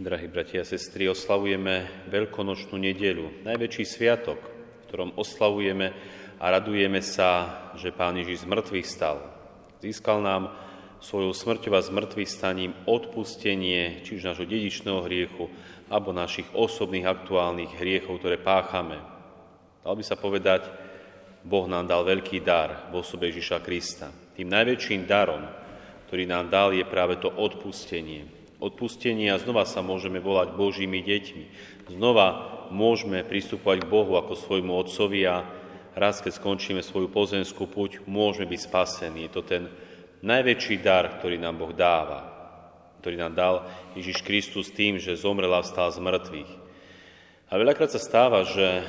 Drahí bratia a sestry, oslavujeme Veľkonočnú nedelu, najväčší sviatok, v ktorom oslavujeme a radujeme sa, že Pán Ježiš z mŕtvych stal. Získal nám svojou smrťou a zmrtvých staním odpustenie, či už nášho dedičného hriechu, alebo našich osobných aktuálnych hriechov, ktoré páchame. Dal by sa povedať, Boh nám dal veľký dar v osobe Ježiša Krista. Tým najväčším darom, ktorý nám dal, je práve to odpustenie. Odpustenie a znova sa môžeme volať Božími deťmi. Znova môžeme pristupovať k Bohu ako svojmu Otcovi a raz, keď skončíme svoju pozemskú puť, môžeme byť spasení. Je to ten najväčší dar, ktorý nám Boh dáva, ktorý nám dal Ježiš Kristus tým, že zomrel a vstal z mŕtvych. A veľakrát sa stáva, že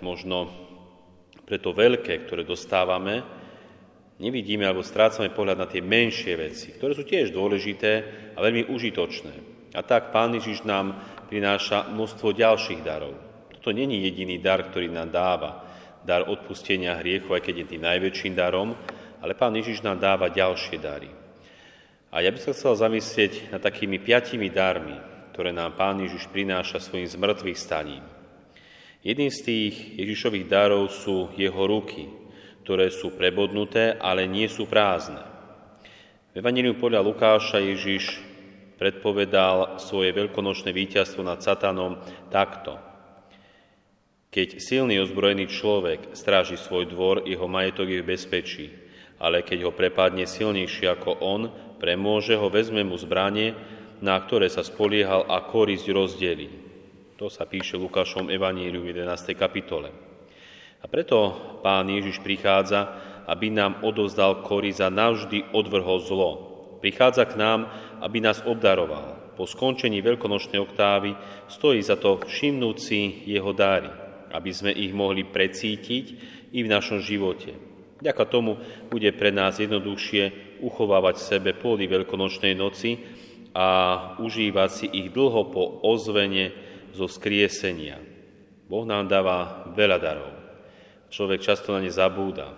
možno pre to veľké, ktoré dostávame, nevidíme alebo strácame pohľad na tie menšie veci, ktoré sú tiež dôležité a veľmi užitočné. A tak Pán Ježiš nám prináša množstvo ďalších darov. Toto není jediný dar, ktorý nám dáva. Dar odpustenia hriechu, aj keď je tým najväčším darom, ale Pán Ježiš nám dáva ďalšie dary. A ja by som chcel zamyslieť nad takými piatimi darmi, ktoré nám Pán Ježiš prináša svojim zmrtvých staním. Jedným z tých Ježišových darov sú jeho ruky, ktoré sú prebodnuté, ale nie sú prázdne. V Evangeliu podľa Lukáša Ježiš predpovedal svoje veľkonočné víťazstvo nad satanom takto. Keď silný ozbrojený človek stráži svoj dvor, jeho majetok je v bezpečí, ale keď ho prepadne silnejší ako on, premôže ho, vezme mu zbranie, na ktoré sa spoliehal a korisť rozdelí. To sa píše Lukášom Evaníliu v 11. kapitole. A preto Pán Ježiš prichádza, aby nám odovzdal koris a navždy odvrhol zlo. Prichádza k nám, aby nás obdaroval. Po skončení veľkonočnej oktávy stojí za to všimnúť si jeho dáry, aby sme ich mohli precítiť i v našom živote. Ďaka tomu bude pre nás jednoduchšie uchovávať v sebe pôdy veľkonočnej noci a užívať si ich dlho po ozvene zo skriesenia. Boh nám dáva veľa darov človek často na ne zabúda.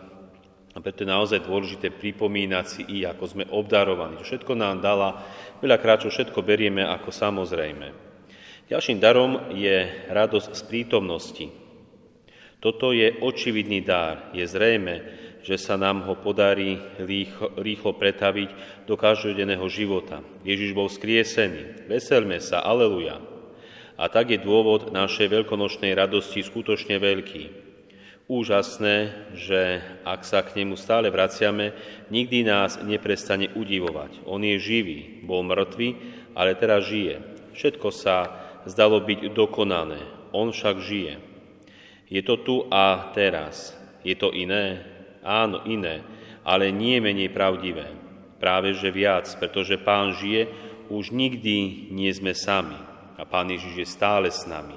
A preto je naozaj dôležité pripomínať si i, ako sme obdarovaní. Čo všetko nám dala, veľakrát čo všetko berieme ako samozrejme. Ďalším darom je radosť z prítomnosti. Toto je očividný dár. Je zrejme, že sa nám ho podarí rýchlo, rýchlo pretaviť do každodenného života. Ježiš bol skriesený. Veselme sa, aleluja. A tak je dôvod našej veľkonočnej radosti skutočne veľký úžasné, že ak sa k nemu stále vraciame, nikdy nás neprestane udivovať. On je živý, bol mŕtvý, ale teraz žije. Všetko sa zdalo byť dokonané, on však žije. Je to tu a teraz. Je to iné? Áno, iné, ale nie menej pravdivé. Práve že viac, pretože Pán žije, už nikdy nie sme sami a Pán Ježiš je stále s nami.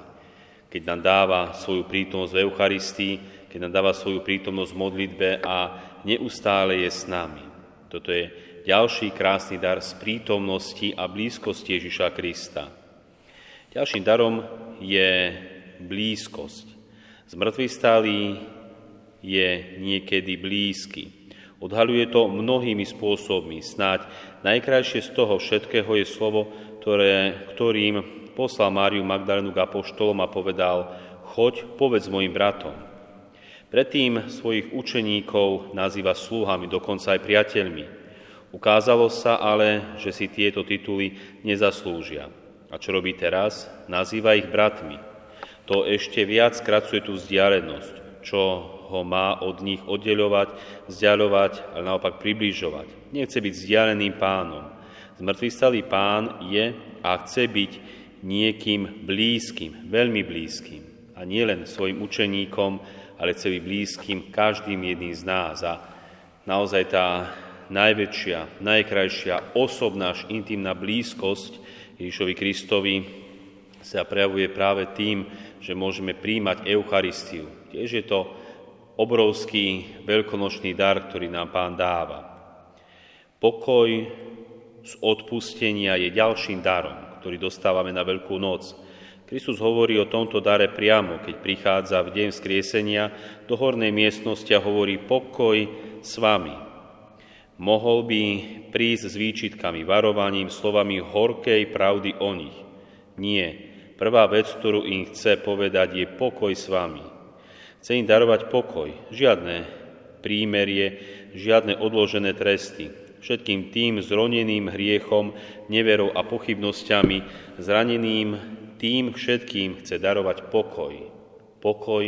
Keď nám dáva svoju prítomnosť v Eucharistii, keď nám dáva svoju prítomnosť v modlitbe a neustále je s nami. Toto je ďalší krásny dar z prítomnosti a blízkosti Ježiša Krista. Ďalším darom je blízkosť. Zmrtvý stály je niekedy blízky. Odhaluje to mnohými spôsobmi. Snáď najkrajšie z toho všetkého je slovo, ktoré, ktorým poslal Máriu Magdalénu k apoštolom a povedal, choď, povedz mojim bratom. Predtým svojich učeníkov nazýva sluhami, dokonca aj priateľmi. Ukázalo sa ale, že si tieto tituly nezaslúžia. A čo robí teraz? Nazýva ich bratmi. To ešte viac skracuje tú vzdialenosť, čo ho má od nich oddeľovať, vzdialovať, ale naopak približovať. Nechce byť vzdialeným pánom. Zmrtvý pán je a chce byť niekým blízkym, veľmi blízkym. A nielen svojim učeníkom, ale byť blízkym každým jedným z nás. A naozaj tá najväčšia, najkrajšia osobná, intimná blízkosť Ježišovi Kristovi sa prejavuje práve tým, že môžeme príjmať Eucharistiu. Tiež je to obrovský veľkonočný dar, ktorý nám Pán dáva. Pokoj z odpustenia je ďalším darom, ktorý dostávame na Veľkú noc. Kristus hovorí o tomto dare priamo, keď prichádza v deň skriesenia do hornej miestnosti a hovorí pokoj s vami. Mohol by prísť s výčitkami, varovaním, slovami horkej pravdy o nich. Nie. Prvá vec, ktorú im chce povedať, je pokoj s vami. Chce im darovať pokoj, žiadne prímerie, žiadne odložené tresty. Všetkým tým zroneným hriechom, neverou a pochybnosťami, zraneným, tým všetkým chce darovať pokoj. Pokoj,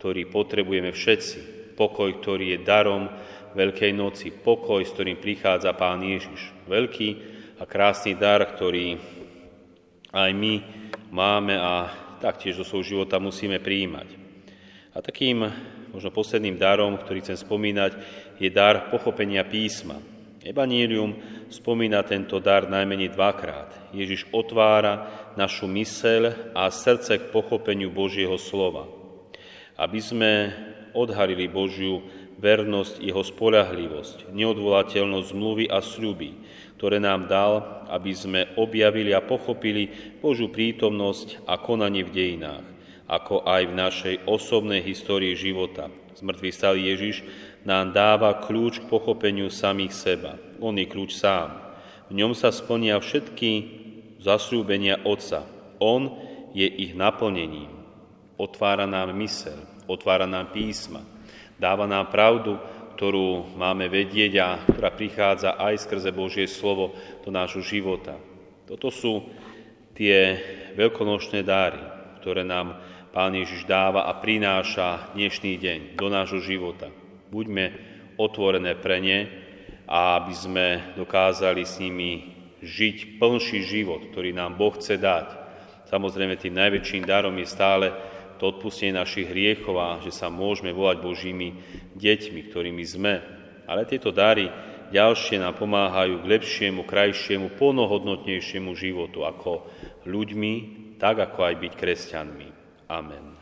ktorý potrebujeme všetci. Pokoj, ktorý je darom Veľkej noci. Pokoj, s ktorým prichádza Pán Ježiš. Veľký a krásny dar, ktorý aj my máme a taktiež do svojho života musíme prijímať. A takým možno posledným darom, ktorý chcem spomínať, je dar pochopenia písma. Evanílium spomína tento dar najmenej dvakrát. Ježiš otvára našu myseľ a srdce k pochopeniu Božieho slova. Aby sme odhalili Božiu vernosť, jeho spolahlivosť, neodvolateľnosť zmluvy a sľuby, ktoré nám dal, aby sme objavili a pochopili Božú prítomnosť a konanie v dejinách, ako aj v našej osobnej histórii života. Zmrtvý stal Ježiš nám dáva kľúč k pochopeniu samých seba. On je kľúč sám. V ňom sa splnia všetky zasľúbenia Otca. On je ich naplnením. Otvára nám mysel, otvára nám písma, dáva nám pravdu, ktorú máme vedieť a ktorá prichádza aj skrze Božie slovo do nášho života. Toto sú tie veľkonočné dáry, ktoré nám Pán Ježiš dáva a prináša dnešný deň do nášho života. Buďme otvorené pre ne a aby sme dokázali s nimi žiť plnší život, ktorý nám Boh chce dať. Samozrejme, tým najväčším darom je stále to odpustenie našich hriechov a že sa môžeme volať Božími deťmi, ktorými sme. Ale tieto dary ďalšie nám pomáhajú k lepšiemu, krajšiemu, plnohodnotnejšiemu životu ako ľuďmi, tak ako aj byť kresťanmi. Amen.